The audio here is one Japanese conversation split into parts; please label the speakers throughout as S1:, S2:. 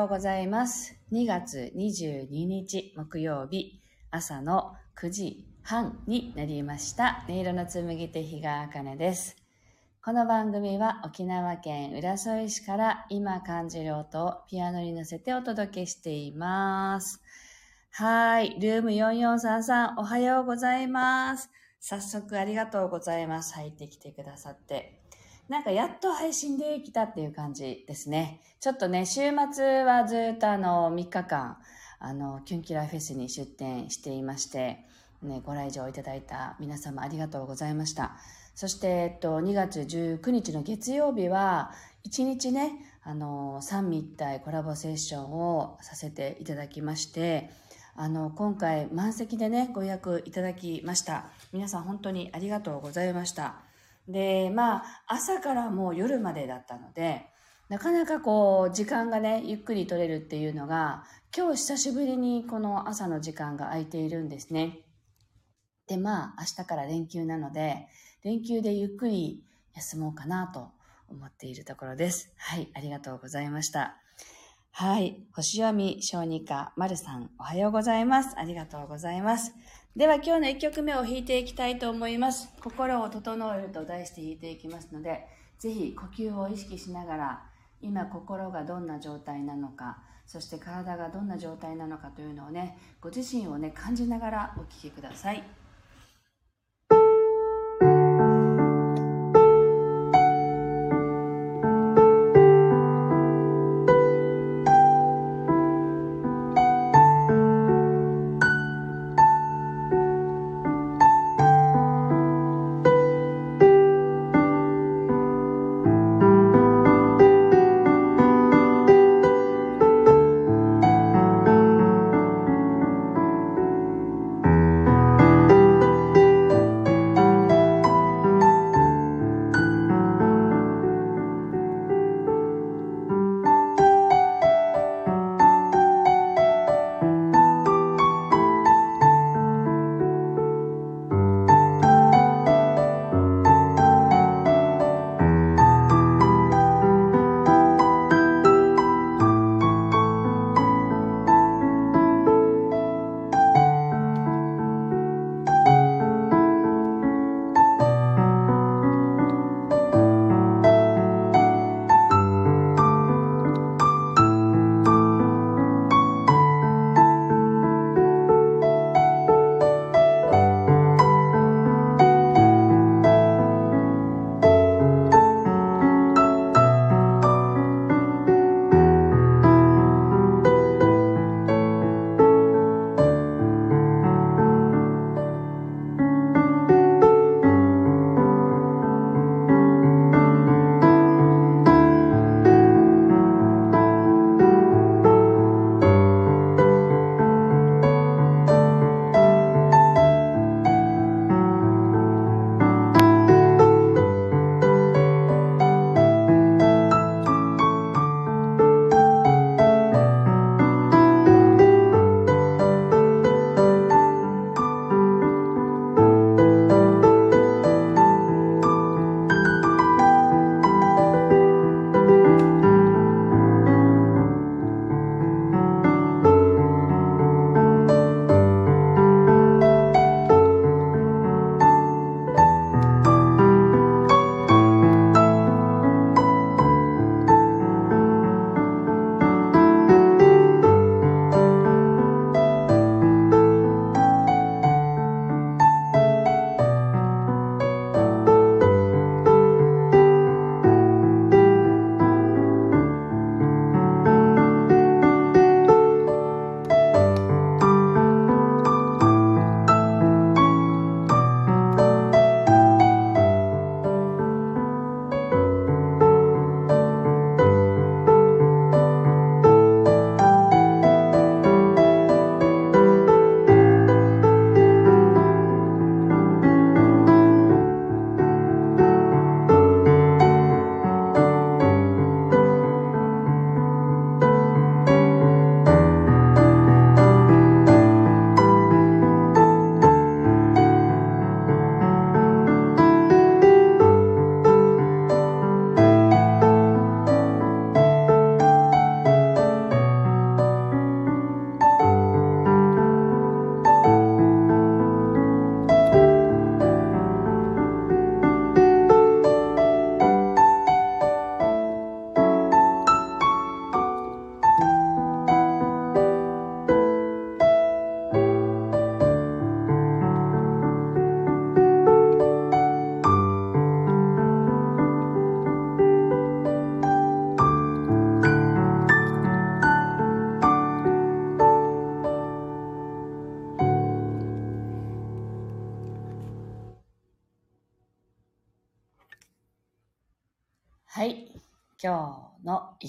S1: おはようございます。2月22日木曜日朝の9時半になりました。音色の紡ぎ手日川茜です。この番組は沖縄県浦添市から今感じる音をピアノに乗せてお届けしています。はい。ルーム4433おはようございます。早速ありがとうございます。入ってきてくださって。なんかやっと配信できたっていう感じですね。ちょっとね、週末はずっとあの3日間、あの、キュンキラーフェスに出展していまして、ね、ご来場いただいた皆様ありがとうございました。そして、えっと、2月19日の月曜日は、1日ね、あの、三位一体コラボセッションをさせていただきまして、あの、今回満席でね、ご予約いただきました。皆さん本当にありがとうございました。で、まあ、朝からもう夜までだったので、なかなかこう、時間がね、ゆっくり取れるっていうのが、今日久しぶりにこの朝の時間が空いているんですね。で、まあ、明日から連休なので、連休でゆっくり休もうかなと思っているところです。はい、ありがとうございました。はい、星読み小児科、まるさん、おはようございます。ありがとうございます。では今日の1曲目を弾いていきたいと思います。心を整えると題して弾いていきますので、ぜひ呼吸を意識しながら、今心がどんな状態なのか、そして体がどんな状態なのかというのをね、ご自身をね、感じながらお聴きください。「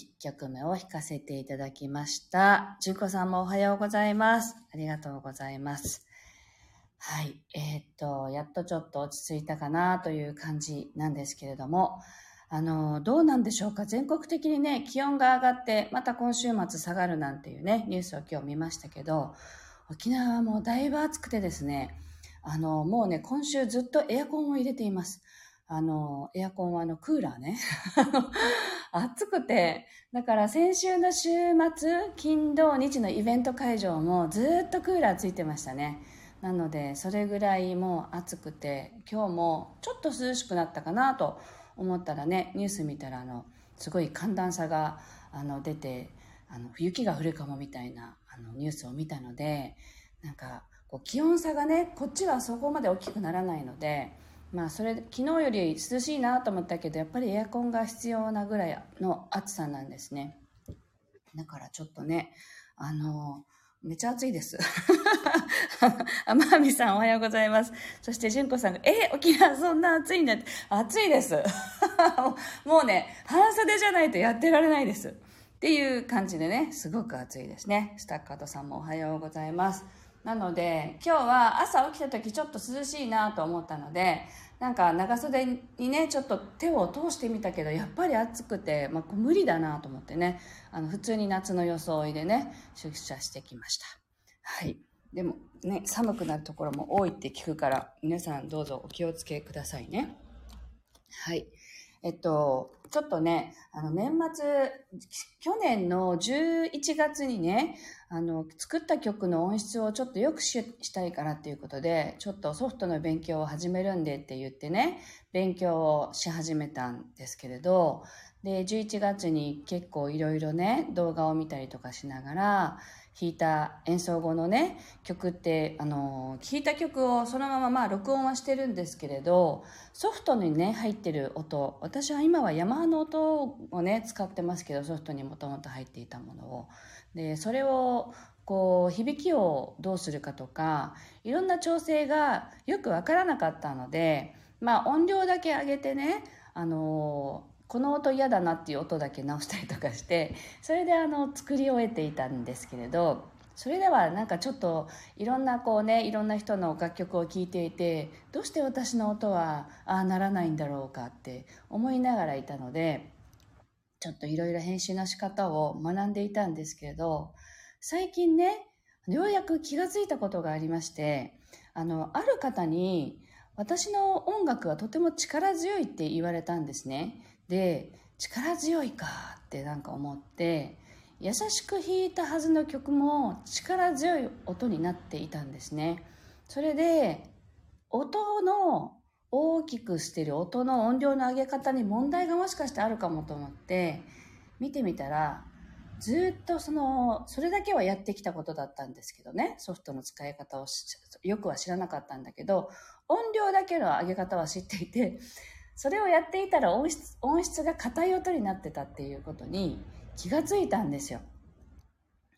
S1: 1曲目を弾かせていただきました。純子さんもおはようございます。ありがとうございます。はい。えー、っと、やっとちょっと落ち着いたかなという感じなんですけれども、あの、どうなんでしょうか？全国的にね、気温が上がって、また今週末下がるなんていうね、ニュースを今日見ましたけど、沖縄はもうだいぶ暑くてですね、あの、もうね、今週ずっとエアコンを入れています。あの、エアコンはあの、クーラーね。暑くて、だから先週の週末、金土日のイベント会場もずっとクーラーついてましたね。なのでそれぐらいもう暑くて今日もちょっと涼しくなったかなと思ったらねニュース見たらあのすごい寒暖差があの出てあの雪が降るかもみたいなあのニュースを見たのでなんかこう気温差がねこっちはそこまで大きくならないのでまあそれ昨日より涼しいなと思ったけどやっぱりエアコンが必要なぐらいの暑さなんですねだからちょっとねあのめちゃ暑いです。あまみさんおはようございます。そして純子さんが、え、沖縄そんな暑いんだって。暑いです。もうね、半袖じゃないとやってられないです。っていう感じでね、すごく暑いですね。スタッカートさんもおはようございます。なので、今日は朝起きた時ちょっと涼しいなと思ったので、なんか長袖にね、ちょっと手を通してみたけど、やっぱり暑くて、まあ、無理だなと思ってね、あの、普通に夏の装いでね、出社してきました。はい。でもね、寒くなるところも多いって聞くから、皆さんどうぞお気をつけくださいね。はい。えっと、ちょっとね、あの、年末、去年の11月にね、あの、作った曲の音質をちょっと良くしたいからっていうことで、ちょっとソフトの勉強を始めるんでって言ってね、勉強をし始めたんですけれど、で、11月に結構いろいろね、動画を見たりとかしながら、弾いた演奏後のね曲ってあの弾いた曲をそのまままあ録音はしてるんですけれどソフトにね入ってる音私は今はヤマハの音をね使ってますけどソフトにもともと入っていたものを。でそれをこう響きをどうするかとかいろんな調整がよく分からなかったのでまあ音量だけ上げてねあのこの音嫌だなっていう音だけ直したりとかしてそれであの作り終えていたんですけれどそれではなんかちょっといろんなこうねいろんな人の楽曲を聴いていてどうして私の音はああならないんだろうかって思いながらいたのでちょっといろいろ編集の仕方を学んでいたんですけれど最近ねようやく気が付いたことがありましてあのある方に私の音楽はとても力強いって言われたんですね。で力強いかってなんか思って優しく弾いたはずの曲も力強い音になっていたんですね。それで音の大きくしてる音の音量の上げ方に問題がもしかしてあるかもと思って見てみたらずっとそのそれだけはやってきたことだったんですけどね。ソフトの使い方をよくは知らなかったんだけど音量だけの上げ方は知っていてそれをやっていたら音質音質が硬い音になってたっていうことに気がついたんですよ。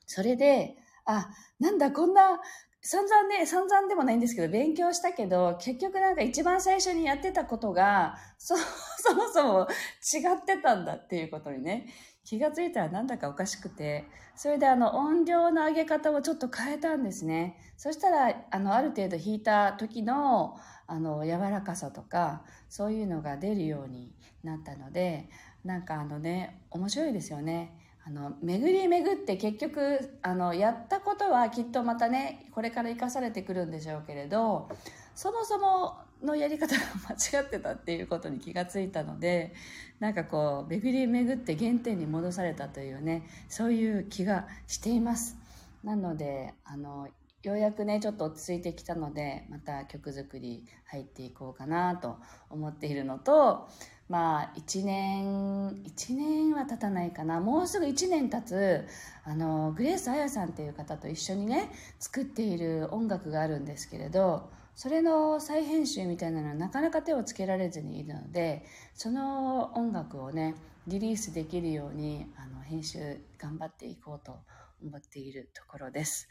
S1: それで、あ、なんだ、こんな、散々ね、散々でもないんですけど、勉強したけど、結局なんか一番最初にやってたことが、そ、そもそも違ってたんだっていうことにね、気がついたらなんだかおかしくて、それであの音量の上げ方をちょっと変えたんですね。そしたら、あの、ある程度弾いた時の、あの、柔らかさとか、そういうのが出るようになったので、なんかあのね、面白いですよね。あの、巡り巡って結局、あの、やったことはきっとまたね、これから生かされてくるんでしょうけれど、そもそものやり方が間違ってたっていうことに気がついたのでなんかこう巡り巡って原点に戻されたというねそういう気がしています。なのであのようやくねちょっと落ち着いてきたのでまた曲作り入っていこうかなと思っているのとまあ1年1年は経たないかな。もうすぐ1年経つあのグレース・アヤさんっていう方と一緒にね作っている音楽があるんですけれどそれの再編集みたいなのはなかなか手をつけられずにいるのでその音楽をねリリースできるようにあの編集頑張っていこうと思っているところです。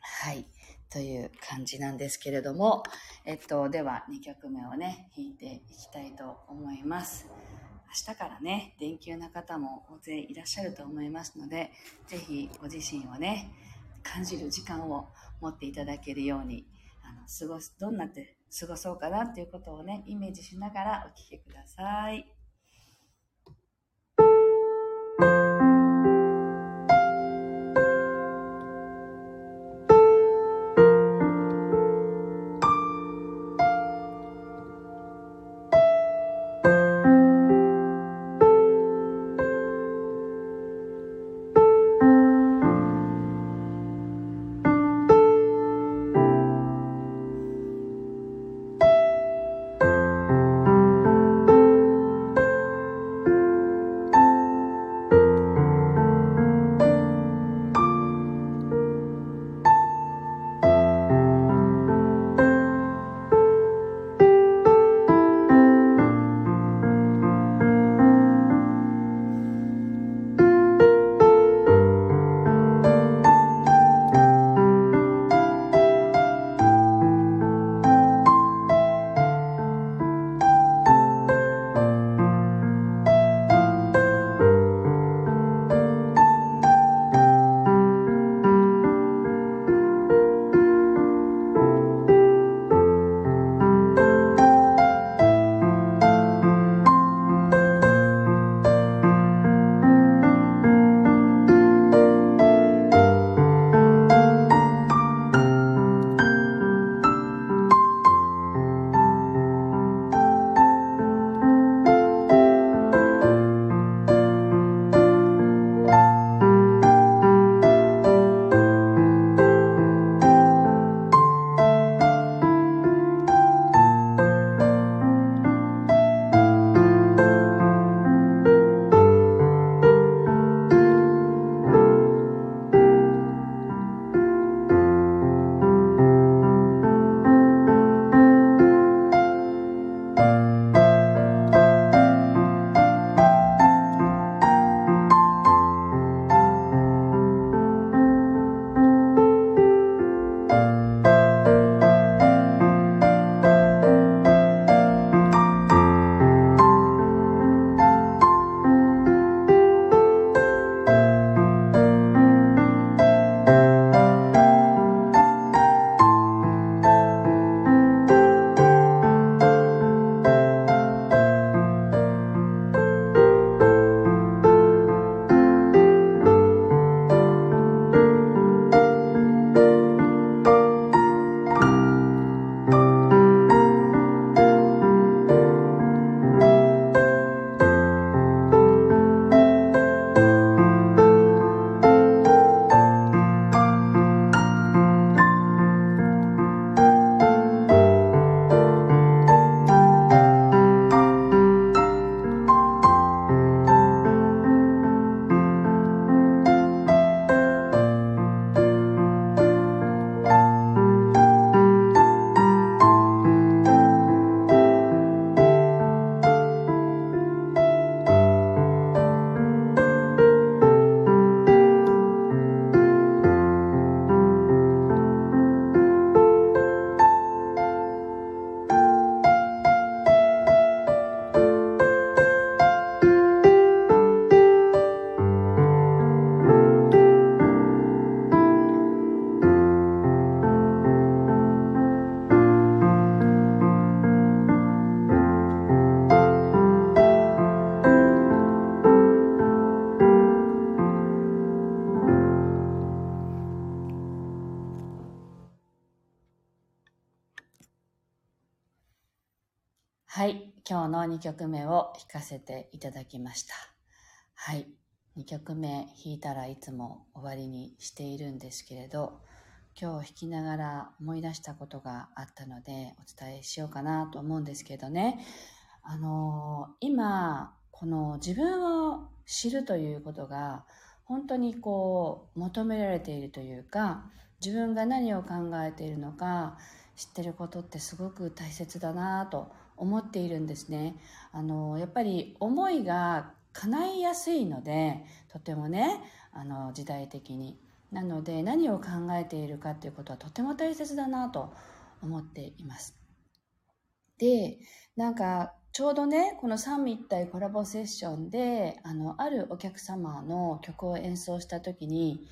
S1: はい。という感じなんですけれども、えっと、では2曲目をね、弾いていきたいと思います。明日からね、連休な方も大勢いらっしゃると思いますので、ぜひご自身をね、感じる時間を持っていただけるように、あの過ごす、どんなって過ごそうかなっていうことをね、イメージしながらお聴きくださ。い。今日の2曲目を弾かせていただきました。はい。2曲目弾いたらいつも終わりにしているんですけれど、今日弾きながら思い出したことがあったのでお伝えしようかなと思うんですけどね。あのー、今、この自分を知るということが本当にこう求められているというか、自分が何を考えているのか知ってることってすごく大切だなと思っているんですね。あの、やっぱり思いが叶いやすいので、とてもね、あの、時代的に。なので、何を考えているかっていうことはとても大切だなと思っています。で、なんか、ちょうどね、この三位一体コラボセッションで、あの、あるお客様の曲を演奏した時に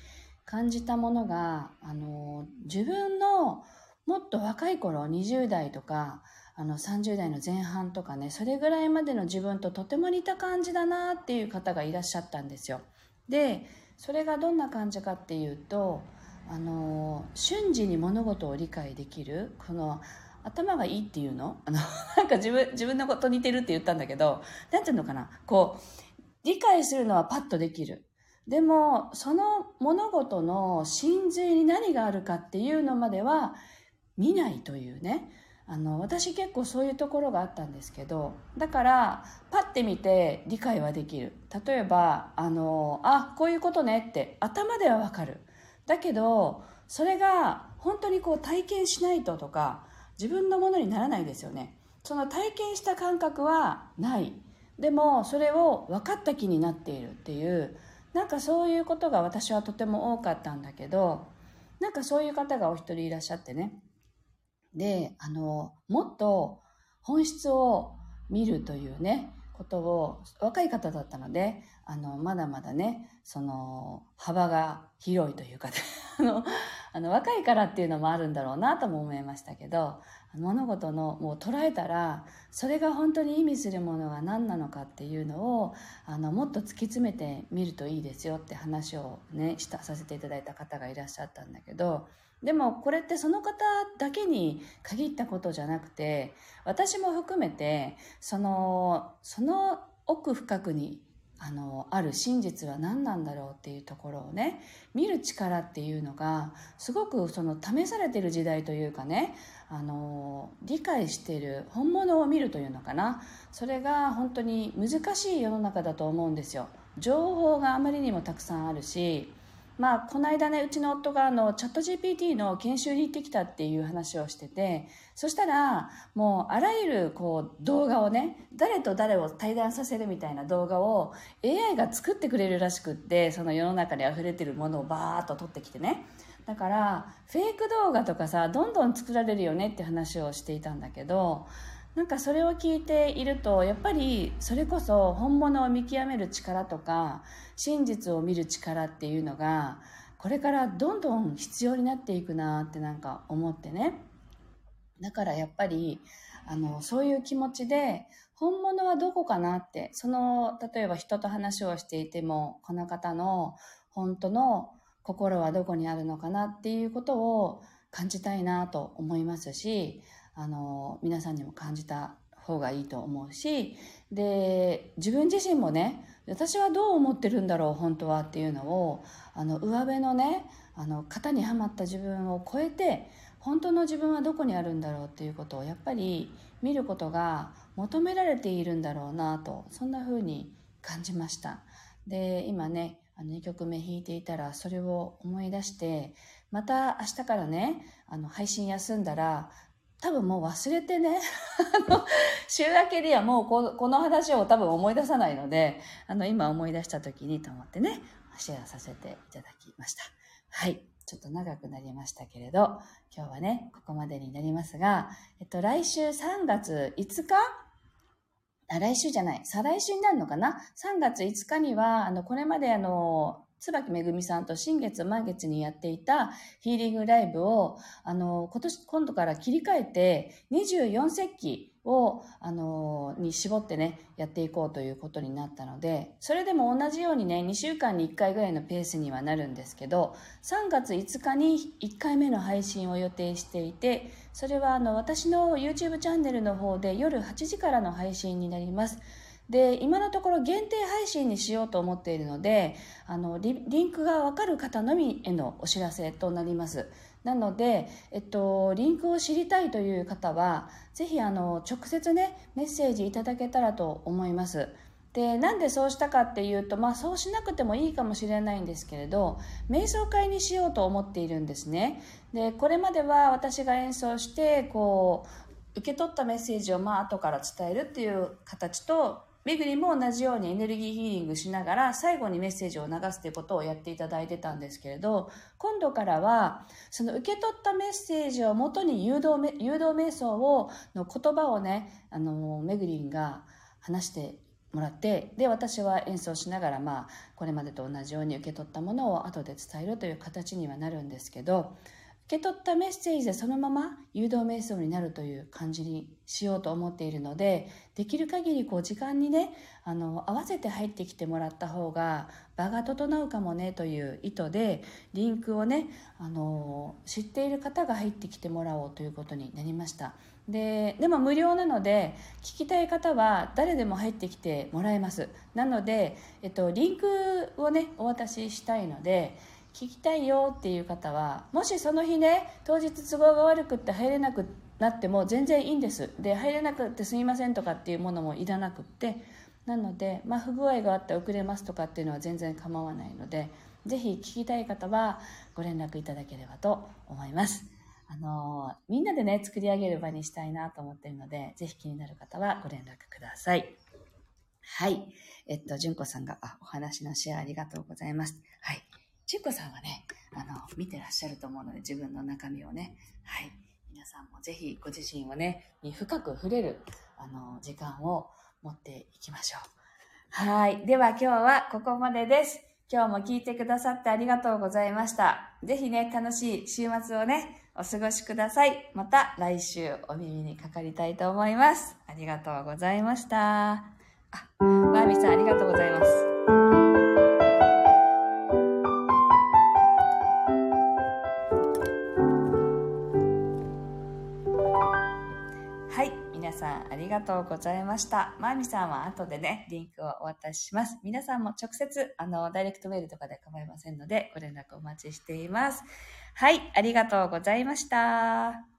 S1: 感じたものが、あの、自分のもっと若い頃、20代とか、あの、30代の前半とかね、それぐらいまでの自分ととても似た感じだなっていう方がいらっしゃったんですよ。で、それがどんな感じかっていうと、あの、瞬時に物事を理解できる、この、頭がいいっていうの？あの、なんか自分、自分のこと似てるって言ったんだけど、なんていうのかな？こう、理解するのはパッとできる。でも、その物事の真髄に何があるかっていうのまでは見ないというね。あの、私結構そういうところがあったんですけど、だから、パッて見て理解はできる。例えば、あの、あ、こういうことねって頭ではわかる。だけど、それが本当にこう体験しないととか、自分のものにならないですよねその体験した感覚はないでもそれを分かった気になっているっていうなんかそういうことが私はとても多かったんだけどなんかそういう方がお一人いらっしゃってねであのもっと本質を見るというねことを若い方だったのであのまだまだねその幅が広いというか、あのあの若いからっていうのもあるんだろうなとも思いましたけど物事のもう捉えたらそれが本当に意味するものが何なのかっていうのをあのもっと突き詰めてみるといいですよって話をねしたさせていただいた方がいらっしゃったんだけどでもこれってその方だけに限ったことじゃなくて私も含めてそのその奥深くにあのある真実は何なんだろうっていうところをね見る力っていうのがすごくその試されてる時代というかねあの理解してる本物を見るというのかな。それが本当に難しい世の中だと思うんですよ。情報があまりにもたくさんあるしまあ、この間ね、うちの夫があの、チャット GPT の研修に行ってきたっていう話をしてて、そしたら、もう、あらゆる、こう、動画をね、誰と誰を対談させるみたいな動画を AI が作ってくれるらしくって、その世の中に溢れてるものをバーッと撮ってきてね。だから、フェイク動画とかさ、どんどん作られるよねって話をしていたんだけど、なんかそれを聞いているとやっぱりそれこそ本物を見極める力とか真実を見る力っていうのがこれからどんどん必要になっていくなってなんか思ってね。だからやっぱりあのそういう気持ちで本物はどこかなってその例えば人と話をしていてもこの方の本当の心はどこにあるのかなっていうことを感じたいなと思いますしあの皆さんにも感じた方がいいと思うしで自分自身もね私はどう思ってるんだろう本当はっていうのをあの上辺のねあの型にはまった自分を超えて本当の自分はどこにあるんだろうっていうことをやっぱり見ることが求められているんだろうなとそんな風に感じました。で今ねあの2曲目弾いていたらそれを思い出してまた明日からねあの配信休んだら多分もう忘れてね、あの、週明けにはもうここの話を多分思い出さないので、あの、今思い出した時にと思ってね、シェアさせていただきました。はい。ちょっと長くなりましたけれど、今日はね、ここまでになりますが、えっと、来週3月5日？あ、来週じゃない、再来週になるのかな ?3 月5日には、あの、これまであの、椿めぐみさんと新月満月にやっていたヒーリングライブを、あの、今年、今度から切り替えて、24節気を、あの、に絞ってね、やっていこうということになったので、それでも同じようにね、2週間に1回ぐらいのペースにはなるんですけど、3月5日に1回目の配信を予定していて、それはあの、私の YouTube チャンネルの方で夜8時からの配信になります。で、今のところ限定配信にしようと思っているので、あの、リリンクがわかる方のみへのお知らせとなります。なので、えっと、リンクを知りたいという方は、ぜひ、あの、直接ね、メッセージいただけたらと思います。で、なんでそうしたかっていうと、まあそうしなくてもいいかもしれないんですけれど、瞑想会にしようと思っているんですね。で、これまでは私が演奏して、こう、受け取ったメッセージをまあ後から伝えるっていう形と、めぐりも同じようにエネルギーヒーリングしながら最後にメッセージを流すということをやっていただいてたんですけれど、今度からは、その受け取ったメッセージをもとに誘導誘導瞑想を、の言葉をね、あの、めぐりんが話してもらってで私は演奏しながら、まあ、これまでと同じように受け取ったものを後で伝えるという形にはなるんですけどけ取ったメッセージでそのまま誘導瞑想になるという感じにしようと思っているのでできる限りこう時間にねあの合わせて入ってきてもらった方が場が整うかもねという意図でリンクをねあの知っている方が入ってきてもらおうということになりました。ででも無料なので聞きたい方は誰でも入ってきてもらえます。なので、えっと、リンクをねお渡ししたいので聞きたいよっていう方はもしその日ね当日都合が悪くって入れなくなっても全然いいんです。で入れなくってすみませんとかっていうものもいらなくってなので、まあ、不具合があって遅れますとかっていうのは全然構わないのでぜひ聞きたい方はご連絡いただければと思います。あのみんなでね作り上げる場にしたいなと思っているのでぜひ気になる方はご連絡ください。はい。えっと純子さんがあお話のシェアありがとうございます。はい。ちこさんはね、あの、見てらっしゃると思うので、自分の中身をね、はい。皆さんもぜひご自身をね、に深く触れる、あの、時間を持っていきましょう。はい。では今日はここまでです。今日も聞いてくださってありがとうございました。ぜひね、楽しい週末をね、お過ごしください。また来週お耳にかかりたいと思います。ありがとうございました。あ、まーみさんありがとうございます。りがとうございました。まみさんは後でね、リンクをお渡しします。皆さんも直接、あの、ダイレクトメールとかで構いませんので、ご連絡お待ちしています。はい、ありがとうございました。